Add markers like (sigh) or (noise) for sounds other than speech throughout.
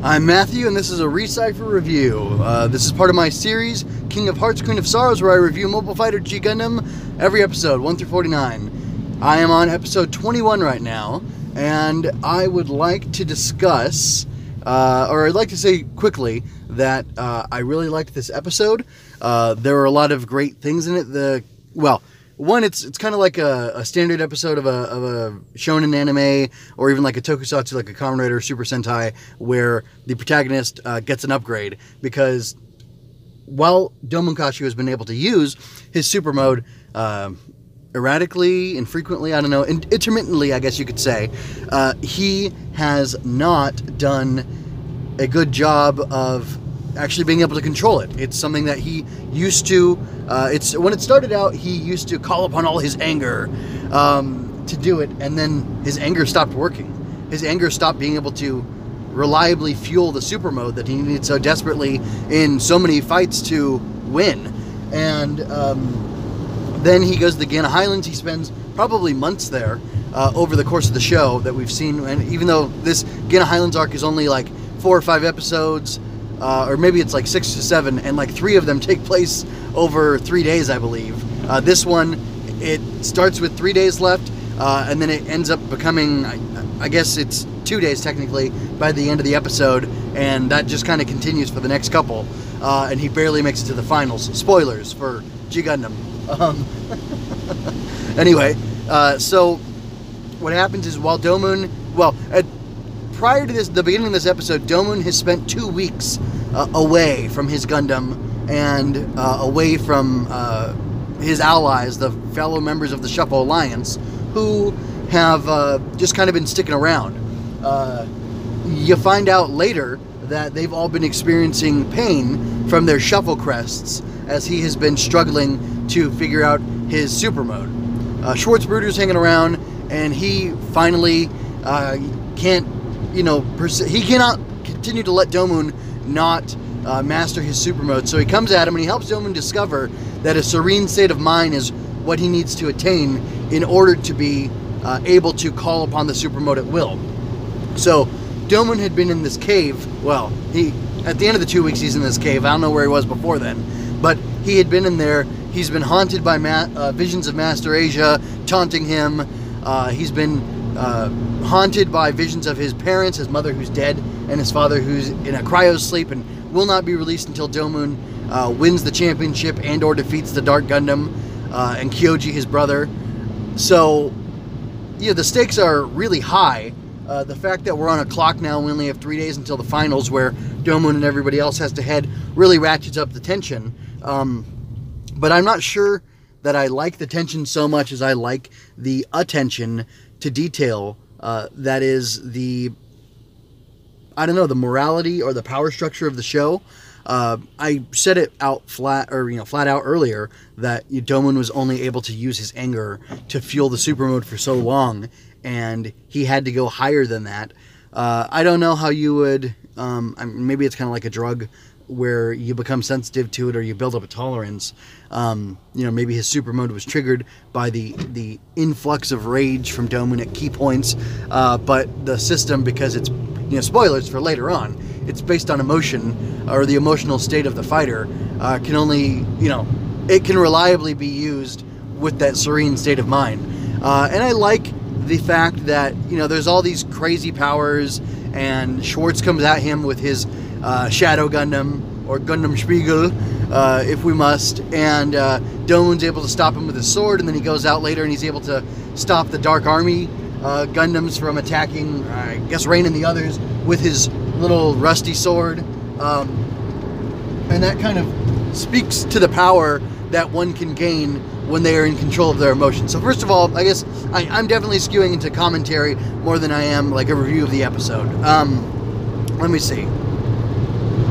I'm Matthew, and this is a Recipher review. Uh, this is part of my series, King of Hearts, Queen of Sorrows, where I review Mobile Fighter G Gundam every episode, 1 through 49. I am on episode 21 right now, and I would like to discuss, uh, or I'd like to say quickly, that uh, I really liked this episode. Uh, there were a lot of great things in it. The well, one, it's it's kind of like a, a, standard episode of a, of a shonen anime, or even like a tokusatsu, like a Kamen Rider Super Sentai, where the protagonist uh, gets an upgrade because while Domon has been able to use his super mode uh, erratically, infrequently, I don't know, intermittently, I guess you could say, uh, he has not done a good job of actually being able to control it. It's something that he used to. Uh, it's when it started out, he used to call upon all his anger um, to do it, and then his anger stopped working. His anger stopped being able to reliably fuel the super mode that he needed so desperately in so many fights to win. And um, then he goes to the Guiana Highlands. He spends probably months there uh, over the course of the show that we've seen. And even though this Guiana Highlands arc is only like four or five episodes, uh, or maybe it's like six to seven, and like three of them (laughs) take place over three days, I believe. Uh, this one, it starts with three days left, uh, and then it ends up becoming, I, I, guess it's two days technically by the end of the episode, and that just kind of continues for the next couple. Uh, and he barely makes it to the finals. Spoilers for G Gundam. Um, (laughs) anyway, uh, so what happens is while Domon, well, at prior to this, the beginning of this episode, Domon has spent two weeks uh, away from his Gundam and uh, away from uh, his allies, the fellow members of the Shuffle Alliance, who have uh, just kind of been sticking around. Uh, you find out later that they've all been experiencing pain from their Shuffle crests as he has been struggling to figure out his super mode. Uh, Schwarz Bruder's hanging around, and he finally can't you know, he cannot continue to let Domon not uh, master his super mode. So he comes at him and he helps Domon discover that a serene state of mind is what he needs to attain in order to be uh, able to call upon the super mode at will. So Domon had been in this cave. Well, he at the end of the two weeks he's in this cave. I don't know where he was before then, but he had been in there. He's been haunted by ma- uh, visions of Master Asia taunting him. Uh, he's been uh, haunted by visions of his parents, his mother who's dead, and his father who's in a cryo sleep and will not be released until Domon uh, wins the championship and or defeats the Dark Gundam uh, and Kyoji, his brother. So, yeah, the stakes are really high. Uh, the fact that we're on a clock now, we only have three days until the finals, where Domon and everybody else has to head, really ratchets up the tension. Um, but I'm not sure that I like the tension so much as I like the attention to detail uh, that is the I don't know the morality or the power structure of the show. Uh, I said it out flat or you know flat out earlier that Domon was only able to use his anger to fuel the super mode for so long, and he had to go higher than that. Uh, I don't know how you would. Um, maybe it's kind of like a drug where you become sensitive to it or you build up a tolerance. Um, you know, maybe his super mode was triggered by the the influx of rage from Domon at key points, uh, but the system, because it's you know spoilers for later on, it's based on emotion or the emotional state of the fighter, uh, can only you know it can reliably be used with that serene state of mind. Uh, and I like the fact that you know there's all these crazy powers, and Schwarz comes at him with his uh, Shadow Gundam or Gundam Spiegel, uh, if we must. And uh, Domon's able to stop him with his sword, and then he goes out later and he's able to stop the Dark Army uh, Gundams from attacking, I guess, Rain and the others with his little rusty sword. Um, and that kind of speaks to the power that one can gain when they are in control of their emotions. So first of all, I guess I, am definitely skewing into commentary more than I am like a review of the episode. Um, let me see.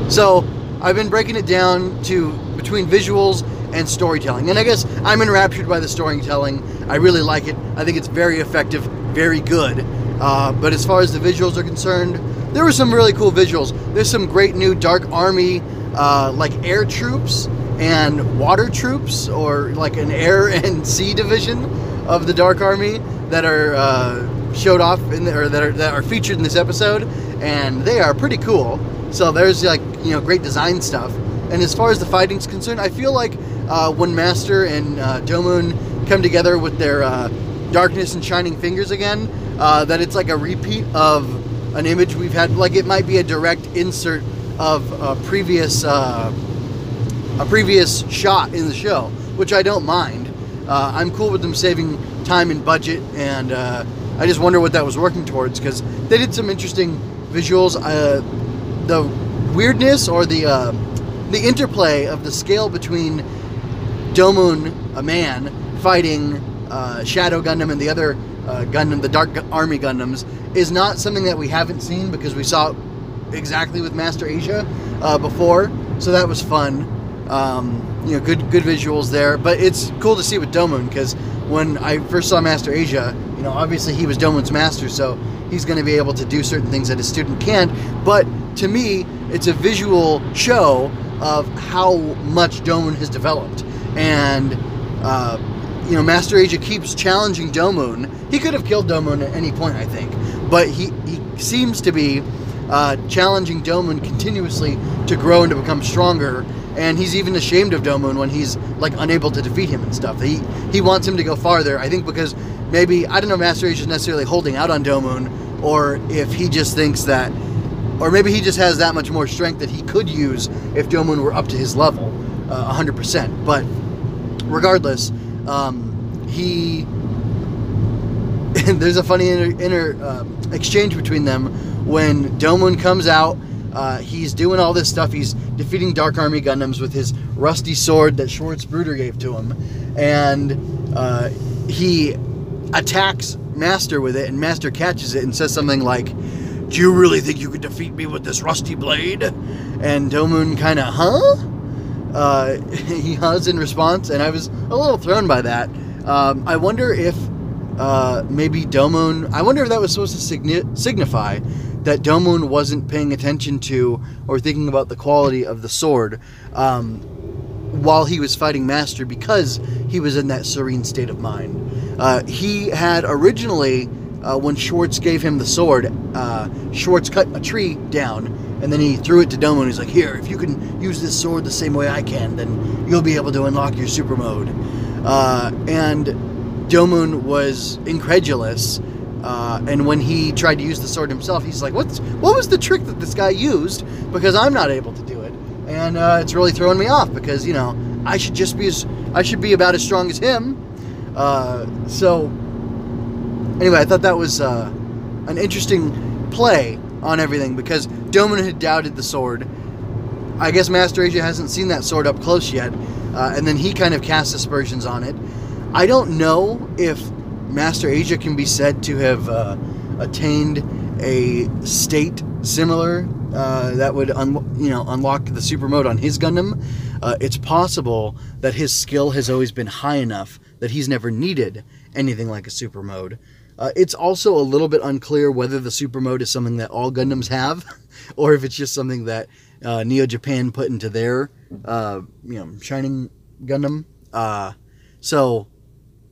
So I've been breaking it down to between visuals and storytelling. And I guess I'm enraptured by the storytelling. I really like it. I think it's very effective, very good. Uh, but as far as the visuals are concerned, there were some really cool visuals. There's some great new Dark Army, uh, like air troops and water troops, or like an air (laughs) and sea division of the Dark Army that are uh, showed off in the, or that are, that are featured in this episode, and they are pretty cool. So there's like you know great design stuff. And as far as the fighting's concerned, I feel like uh, when Master and uh, Domon come together with their uh, darkness and shining fingers again, uh, that it's like a repeat of an image we've had. Like it might be a direct insert of a previous uh, a previous shot in the show, which I don't mind. Uh, I'm cool with them saving time and budget, and uh, I just wonder what that was working towards because they did some interesting visuals. Uh, the weirdness or the uh, the interplay of the scale between Domon, a man, fighting uh, Shadow Gundam and the other uh, Gundam, the Dark Army Gundams, is not something that we haven't seen because we saw exactly with Master Asia before, so that was fun. Um, you know, good good visuals there, but it's cool to see with Domon because when I first saw Master Asia, you know, obviously he was Domon's master, so he's going to be able to do certain things that a student can't. But to me, it's a visual show of how much Domon has developed, and uh, you know, Master Asia keeps challenging Domon. He could have killed Domon at any point, I think, but he he seems to be uh, challenging Domon continuously to grow and to become stronger. And he's even ashamed of Domon when he's like unable to defeat him and stuff. He he wants him to go farther. I think because maybe I don't know Master Asia is necessarily holding out on Domon, or if he just thinks that, or maybe he just has that much more strength that he could use if Domon were up to his level, uh, 100%. But regardless, um, he (laughs) there's a funny inner, inner uh, exchange between them when Domon comes out uh, he's doing all this stuff. He's defeating Dark Army Gundams with his rusty sword that Schwarz Bruder gave to him, and uh, he attacks Master with it, and Master catches it and says something like, "Do you really think you could defeat me with this rusty blade?" And Domon kind of, huh? Uh, (laughs) he has in response, and I was a little thrown by that. Um, I wonder if uh, maybe Domon. I wonder if that was supposed to signi- signify that Domon wasn't paying attention to or thinking about the quality of the sword um, while he was fighting Master because he was in that serene state of mind. Uh, he had originally, uh, when Schwarz gave him the sword, uh, Schwarz cut a tree down and then he threw it to Domon. He's like, Here, if you can use this sword the same way I can, then you'll be able to unlock your super mode. Uh, and Domon was incredulous uh, and when he tried to use the sword himself, he's like, "What's what was the trick that this guy used? Because I'm not able to do it, and uh, it's really throwing me off. Because you know, I should just be as I should be about as strong as him. Uh, so anyway, I thought that was uh, an interesting play on everything because Domon had doubted the sword. I guess Master Asia hasn't seen that sword up close yet, uh, and then he kind of cast aspersions on it. I don't know if Master Asia can be said to have uh, attained a state similar uh, that would un- you know unlock the super mode on his Gundam. Uh, it's possible that his skill has always been high enough that he's never needed anything like a super mode. Uh, it's also a little bit unclear whether the super mode is something that all Gundams have, (laughs) or if it's just something that uh, Neo Japan put into their uh, you know Shining Gundam. so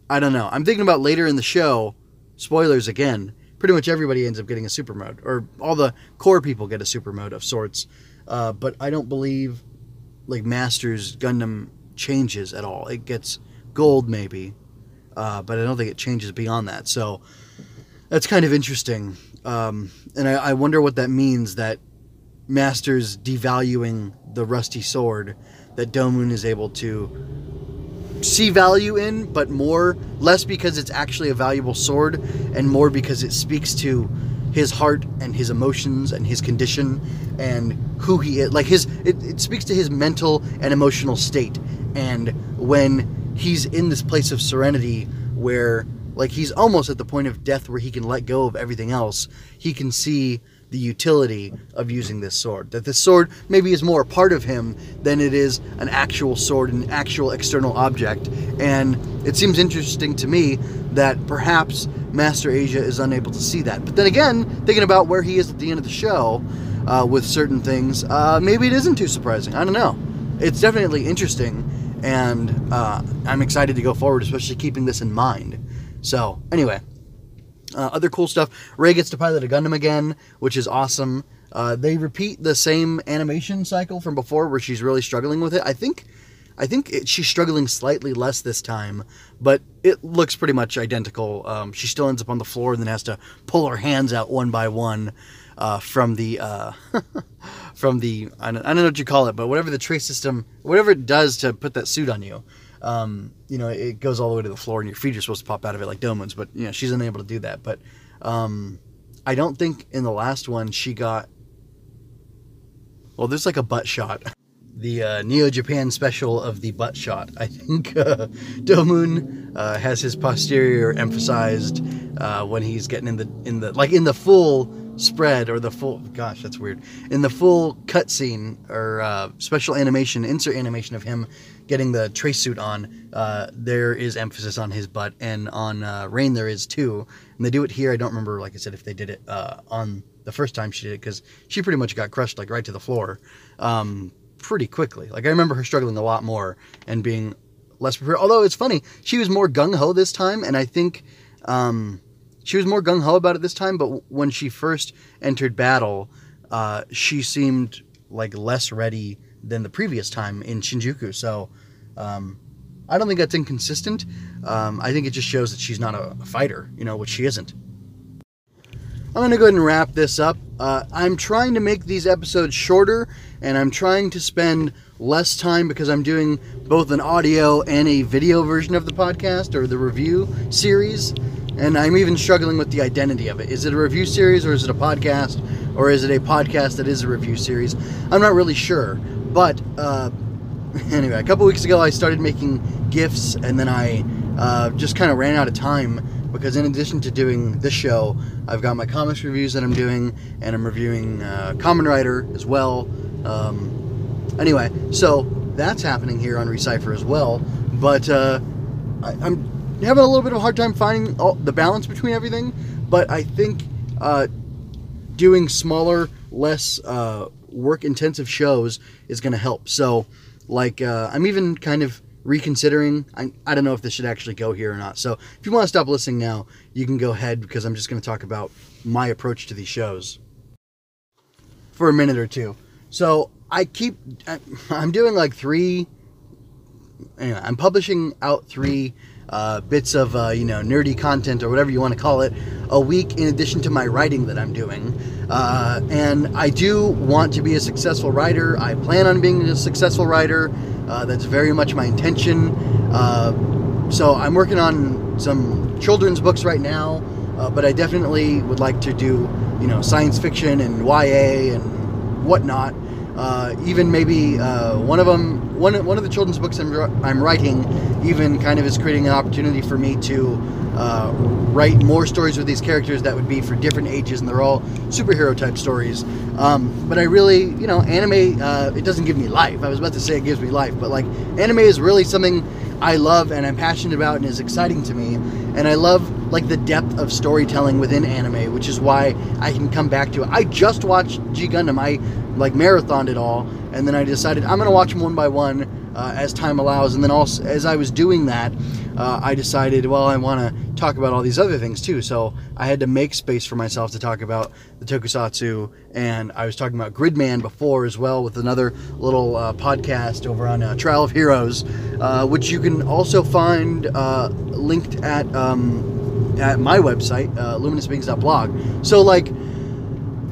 I don't know. I'm thinking about later in the show, spoilers again. Pretty much everybody ends up getting a super mode, or all the core people get a super mode of sorts. Uh, but I don't believe like Masters Gundam changes at all. It gets gold maybe, uh, but I don't think it changes beyond that. So that's kind of interesting, um, and I, I wonder what that means. That Masters devaluing the rusty sword that Domon is able to see value in, but more less because it's actually a valuable sword, and more because it speaks to his heart and his emotions and his condition and who he is. Like his, it, it speaks to his mental and emotional state. And when he's in this place of serenity where, like, he's almost at the point of death where he can let go of everything else, he can see the utility of using this sword. That this sword maybe is more a part of him than it is an actual sword, an actual external object. And it seems interesting to me that perhaps Master Asia is unable to see that. But then again, thinking about where he is at the end of the show uh, with certain things, uh, maybe it isn't too surprising. I don't know. It's definitely interesting, and uh, I'm excited to go forward, especially keeping this in mind. So, anyway. Uh, other cool stuff. Ray gets to pilot a Gundam again, which is awesome. Uh, they repeat the same animation cycle from before, where she's really struggling with it. I think, I think it, she's struggling slightly less this time, but it looks pretty much identical. Um, she still ends up on the floor and then has to pull her hands out one by one uh, from the uh, (laughs) from the I don't, I don't know what you call it, but whatever the trace system, whatever it does to put that suit on you. Um, you know, it goes all the way to the floor, and your feet are supposed to pop out of it like Domon's, but you know, she's unable to do that. But um, I don't think in the last one she got. Well, there's like a butt shot. The uh, Neo Japan special of the butt shot. I think uh, Domon uh, has his posterior emphasized uh, when he's getting in the in the like in the full spread or the full gosh that's weird. In the full cutscene or uh, special animation insert animation of him getting the trace suit on uh, there is emphasis on his butt and on uh, rain there is too. And they do it here. I don't remember like i said if they did it uh, on the first time she did it because she pretty much got crushed like right to the floor um, pretty quickly. Like i remember her struggling a lot more and being less prepared. Although it's funny she was more gung-ho this time and i think um, she was more gung ho about it this time, but when she first entered battle, uh, she seemed like less ready than the previous time in Shinjuku. So um, I don't think that's inconsistent. Um, I think it just shows that she's not a, fighter, you know, which she isn't. I'm going to go ahead and wrap this up. Uh, I'm trying to make these episodes shorter, and I'm trying to spend less time because I'm doing both an audio and a video version of the podcast or the review series. And I'm even struggling with the identity of it. Is it a review series or is it a podcast? Or is it a podcast that is a review series? I'm not really sure. But uh, (laughs) anyway, a couple weeks ago I started making gifts and then I uh, just kind of ran out of time because in addition to doing this show, I've got my comics reviews that I'm doing and I'm reviewing uh, Kamen Rider as well. Um, anyway, so that's happening here on Recipher as well. But uh, I, I'm having a little bit of a hard time finding all, the balance between everything, but I think uh, doing smaller, less uh, work intensive shows is going to help. So, like, uh, I'm even kind of reconsidering. I, I don't know if this should actually go here or not. So, if you want to stop listening now, you can go ahead because I'm just going to talk about my approach to these shows for a minute or two. So, I keep, I'm doing like three, anyway, I'm publishing out three uh, bits of uh, you know nerdy content or whatever you want to call it a week in addition to my writing that I'm doing. Uh, and I do want to be a successful writer. I plan on being a successful writer. Uh, that's very much my intention. Uh, so I'm working on some children's books right now, uh, but I definitely would like to do you know science fiction and YA and whatnot. Uh, even maybe uh, one of them, one, one of the children's books I'm, I'm writing, even kind of is creating an opportunity for me to uh, write more stories with these characters that would be for different ages, and they're all superhero type stories. Um, but I really, you know, anime, uh, it doesn't give me life. I was about to say it gives me life, but like, anime is really something I love and I'm passionate about and is exciting to me. And I love like the depth of storytelling within anime, which is why I can come back to it. I just watched G Gundam. I like marathoned it all, and then I decided I'm gonna watch them one by one uh, as time allows. And then also as I was doing that, uh, I decided, well, I want to talk about all these other things too. So I had to make space for myself to talk about the tokusatsu, and I was talking about Gridman before as well with another little uh, podcast over on uh, Trial of Heroes, uh, which you can also find uh, linked at um, at my website, uh, luminousbeings.blog. So like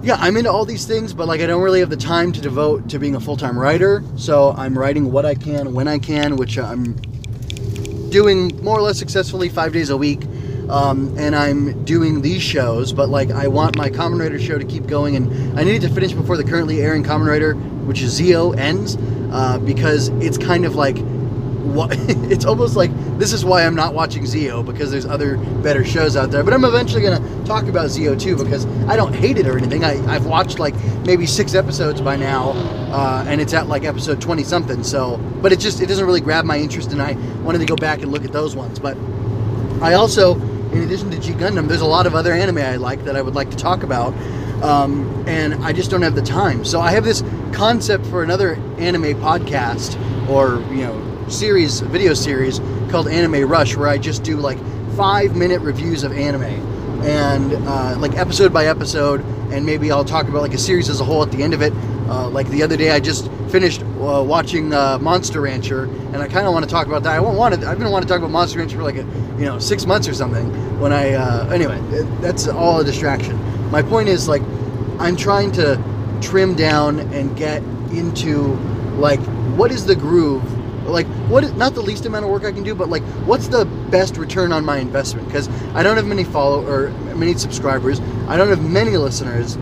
yeah, I'm into all these things, but like I don't really have the time to devote to being a full time writer. So I'm writing what I can when I can, which I'm doing more or less successfully five days a week. Um, and I'm doing these shows, but like I want my Kamen Rider show to keep going, and I need to finish before the currently airing Kamen Rider, which is Zi-O, ends, uh, because it's kind of like (laughs) it's almost like this is why I'm not watching Zi-O because there's other better shows out there. But I'm eventually gonna talk about Zi-O too because I don't hate it or anything. I, I've watched like maybe six episodes by now, uh, and it's at like episode 20 something. So, but it just it doesn't really grab my interest, and I wanted to go back and look at those ones. But I also, in addition to G Gundam, there's a lot of other anime I like that I would like to talk about. Um, and I just don't have the time. So I have this concept for another anime podcast, or you know, series, video series called Anime Rush, where I just do like five minute reviews of anime. and uh, like episode by episode, and maybe I'll talk about like a series as a whole at the end of it. Uh, like the other day, I just finished uh, watching uh, Monster Rancher, and I kind of want to talk about that. I won't want to. I've been wanting to talk about Monster Rancher for like a, you know six months or something. When I uh, anyway, that's all a distraction. My point is like I'm trying to trim down and get into like what is the groove like what is not the least amount of work I can do, but like what's the best return on my investment? Because I don't have many follow or many subscribers. I don't have many listeners.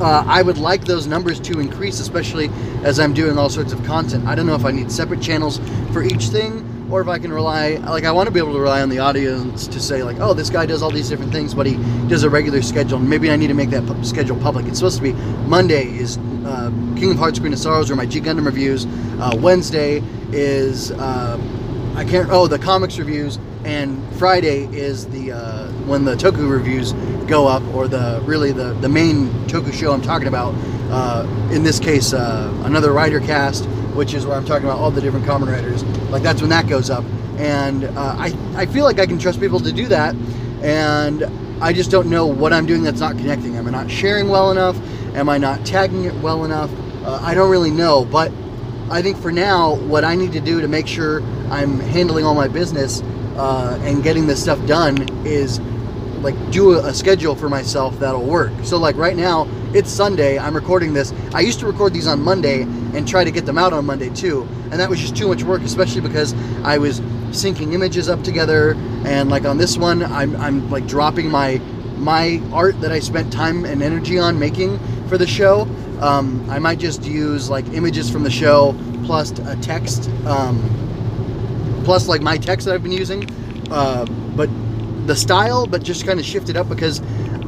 Uh, I would like those numbers to increase, especially as I'm doing all sorts of content. I don't know if I need separate channels for each thing, or if I can rely, like, I want to be able to rely on the audience to say, like, oh, this guy does all these different things, but he does a regular schedule. Maybe I need to make that pu- schedule public. It's supposed to be Monday is uh, King of Hearts, Queen of Sorrows, or my G Gundam reviews. Uh, Wednesday is uh, I can't. Oh, the comics reviews, and Friday is the uh, when the Toku reviews go up, or the really the the main Toku show I'm talking about. Uh, in this case, uh, another Ridercast, which is where I'm talking about all the different Kamen Riders. Like that's when that goes up, and uh, I I feel like I can trust people to do that, and I just don't know what I'm doing that's not connecting. Am I not sharing well enough? Am I not tagging it well enough? Uh, I don't really know, but I think for now, what I need to do to make sure I'm handling all my business uh, and getting this stuff done is like do a, a, schedule for myself that'll work. So like right now, it's Sunday. I'm recording this. I used to record these on Monday and try to get them out on Monday too, and that was just too much work, especially because I was syncing images up together. And like on this one, I'm I'm like dropping my my art that I spent time and energy on making for the show. Um, I might just use like images from the show plus a text, um, plus like my text that I've been using, uh, but the style, but just kind of shift it up because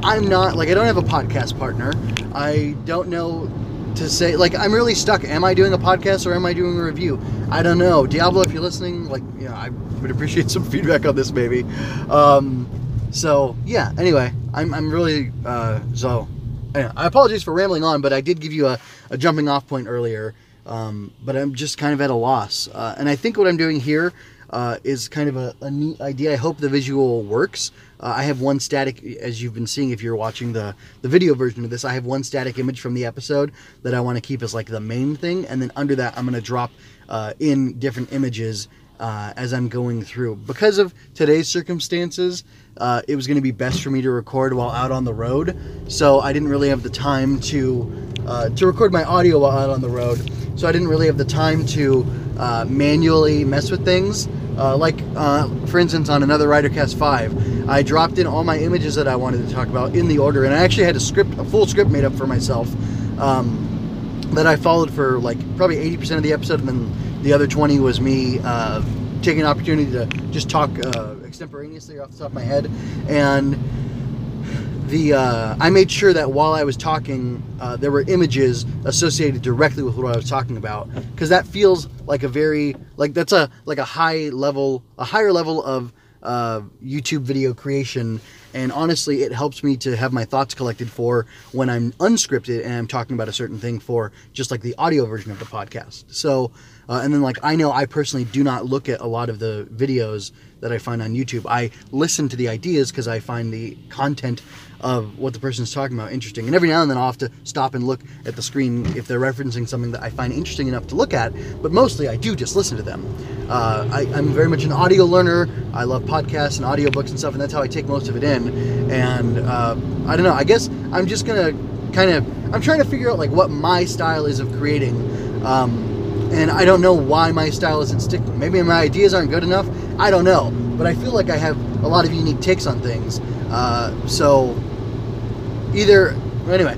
I'm not like I don't have a podcast partner. I don't know to say like I'm really stuck. Am I doing a podcast or am I doing a review? I don't know. Diablo, if you're listening, like you know, I would appreciate some (laughs) feedback on this, maybe. Um, so yeah. Anyway, I'm I'm really uh, so. I apologize for rambling on, but I did give you a, a jumping off point earlier. Um, but I'm just kind of at a loss. Uh, and I think what I'm doing here uh, is kind of a, a, neat idea. I hope the visual works. Uh, I have one static, as you've been seeing if you're watching the, the video version of this, I have one static image from the episode that I want to keep as like the main thing. And then under that, I'm going to drop uh, in different images uh, as I'm going through. Because of today's circumstances, uh, it was going to be best for me to record while out on the road. So I didn't really have the time to uh, to record my audio while out on the road. So I didn't really have the time to uh, manually mess with things. Uh, like, uh, for instance, on another Ridercast 5, I dropped in all my images that I wanted to talk about in the order, and I actually had a script, a full script made up for myself um, that I followed for like probably 80% of the episode, and then the other 20 was me uh, taking an opportunity to just talk uh, extemporaneously off the top of my head. And the uh, I made sure that while I was talking, uh, there were images associated directly with what I was talking about, because that feels like a very like that's a like a high level, a higher level of uh, YouTube video creation. And honestly, it helps me to have my thoughts collected for when I'm unscripted and I'm talking about a certain thing for just like the audio version of the podcast. So, uh, and then like I know I personally do not look at a lot of the videos that I find on YouTube. I listen to the ideas because I find the content of what the person's talking about interesting. And every now and then I'll have to stop and look at the screen if they're referencing something that I find interesting enough to look at. But mostly I do just listen to them. Uh, I, am very much an audio learner. I love podcasts and audiobooks and stuff, and that's how I take most of it in. And uh, I don't know. I guess I'm just gonna kind of I'm trying to figure out like what my style is of creating. Um, and I don't know why my style isn't sticking. Maybe my ideas aren't good enough. I don't know, but I feel like I have a lot of unique takes on things. Uh, so either anyway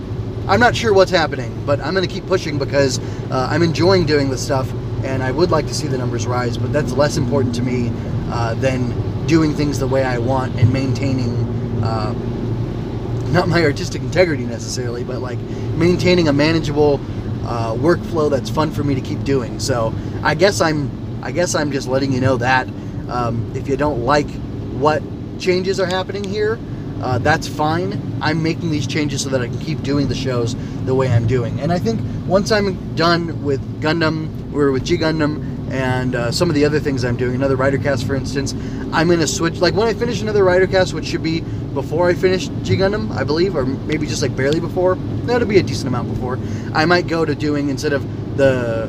i'm not sure what's happening but i'm going to keep pushing because uh, i'm enjoying doing this stuff and i would like to see the numbers rise but that's less important to me uh, than doing things the way i want and maintaining uh, not my artistic integrity necessarily but like maintaining a manageable uh, workflow that's fun for me to keep doing so i guess i'm i guess i'm just letting you know that um, if you don't like what changes are happening here uh, that's fine. I'm making these changes so that I can keep doing the shows the way I'm doing. And I think once I'm done with Gundam, we're with G Gundam, and uh, some of the other things I'm doing. Another Ridercast, for instance, I'm gonna switch. Like when I finish another Ridercast, which should be before I finish G Gundam, I believe, or maybe just like barely before. That'll be a decent amount before. I might go to doing instead of the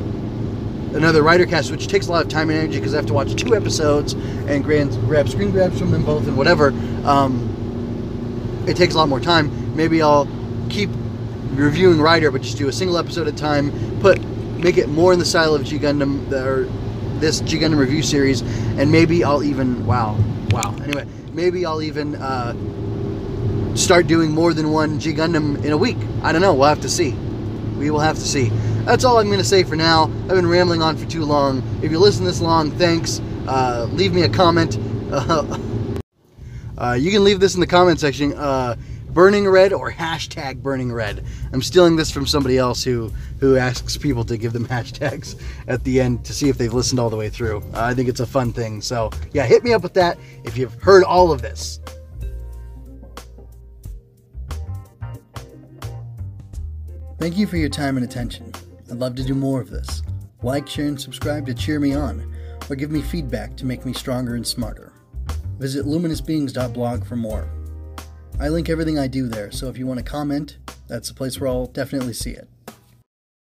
another Ridercast, which takes a lot of time and energy because I have to watch two episodes and grab, grab screen grabs from them both and whatever. Um, it takes a lot more time. Maybe I'll keep reviewing Rider, but just do a single episode at a time. Put make it more in the style of G Gundam or this G Gundam review series, and maybe I'll even wow wow. Anyway, maybe I'll even uh, start doing more than one G Gundam in a week. I don't know. We'll have to see. We will have to see. That's all I'm going to say for now. I've been rambling on for too long. If you listen this long, thanks. Uh, leave me a comment. Uh, (laughs) uh, you can leave this in the comment section. Burning red or hashtag burning red. I'm stealing this from somebody else who who asks people to give them (laughs) hashtags at the end to see if they've listened all the way through. Uh, I think it's a fun thing. So yeah, hit me up with that if you've heard all of this. Thank you for your time and attention. I'd love to do more of this. Like, share, and subscribe to cheer me on, or give me feedback to make me stronger and smarter. Visit luminousbeings.blog for more. I link everything I do there, so if you want to comment, that's the place where I'll definitely see it.